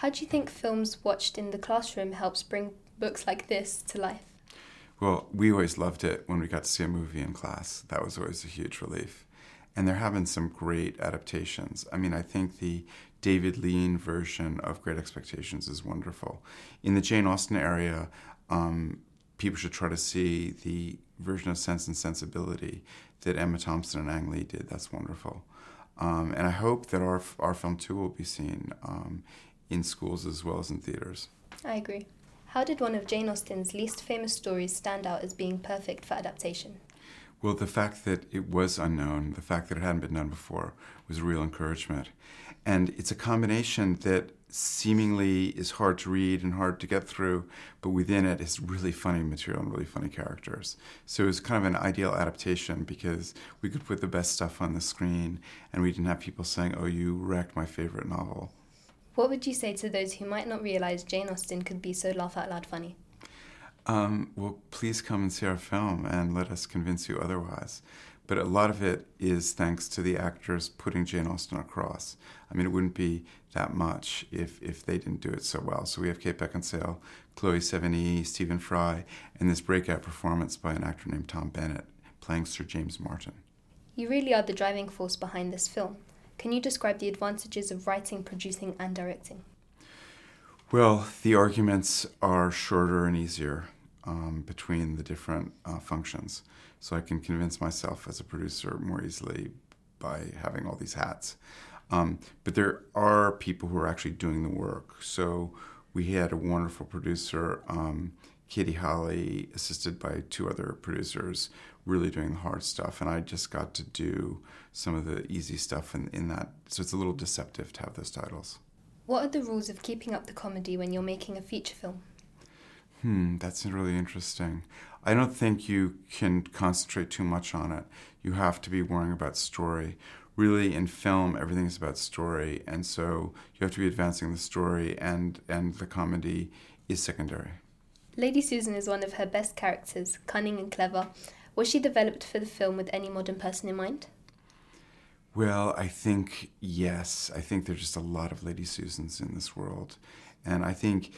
How do you think films watched in the classroom helps bring books like this to life? Well, we always loved it when we got to see a movie in class. That was always a huge relief. And there have been some great adaptations. I mean, I think the David Lean version of Great Expectations is wonderful. In the Jane Austen area, um, people should try to see the version of Sense and Sensibility that Emma Thompson and Ang Lee did. That's wonderful. Um, and I hope that our, our film too will be seen um, in schools as well as in theaters. I agree. How did one of Jane Austen's least famous stories stand out as being perfect for adaptation? Well, the fact that it was unknown, the fact that it hadn't been done before, was a real encouragement. And it's a combination that seemingly is hard to read and hard to get through, but within it is really funny material and really funny characters. So it was kind of an ideal adaptation because we could put the best stuff on the screen and we didn't have people saying, Oh, you wrecked my favorite novel. What would you say to those who might not realize Jane Austen could be so laugh out loud funny? Um, well, please come and see our film and let us convince you otherwise. But a lot of it is thanks to the actors putting Jane Austen across. I mean, it wouldn't be that much if, if they didn't do it so well. So we have Kate Beckinsale, Chloe Sevigny, Stephen Fry, and this breakout performance by an actor named Tom Bennett playing Sir James Martin. You really are the driving force behind this film. Can you describe the advantages of writing, producing, and directing? Well, the arguments are shorter and easier um, between the different uh, functions. So I can convince myself as a producer more easily by having all these hats. Um, but there are people who are actually doing the work. So we had a wonderful producer, um, Katie Holly, assisted by two other producers, really doing the hard stuff. And I just got to do some of the easy stuff in, in that. So it's a little deceptive to have those titles. What are the rules of keeping up the comedy when you're making a feature film? Hmm, that's really interesting. I don't think you can concentrate too much on it. You have to be worrying about story. Really, in film, everything is about story, and so you have to be advancing the story, and and the comedy is secondary. Lady Susan is one of her best characters, cunning and clever. Was she developed for the film with any modern person in mind? Well, I think yes. I think there's just a lot of Lady Susans in this world, and I think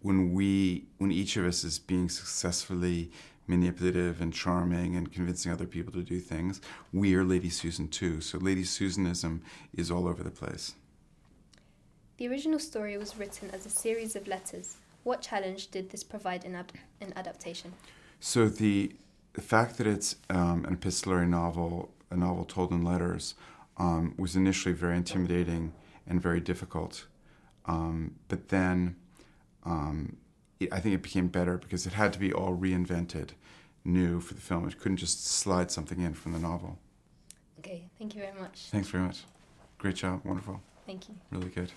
when we, when each of us is being successfully manipulative and charming and convincing other people to do things, we are Lady Susan too. So Lady Susanism is all over the place. The original story was written as a series of letters. What challenge did this provide in, ad- in adaptation? So the, the fact that it's um, an epistolary novel, a novel told in letters, um, was initially very intimidating and very difficult. Um, but then um, it, I think it became better because it had to be all reinvented new for the film. It couldn't just slide something in from the novel. Okay, thank you very much. Thanks very much. Great job. Wonderful. Thank you. Really good.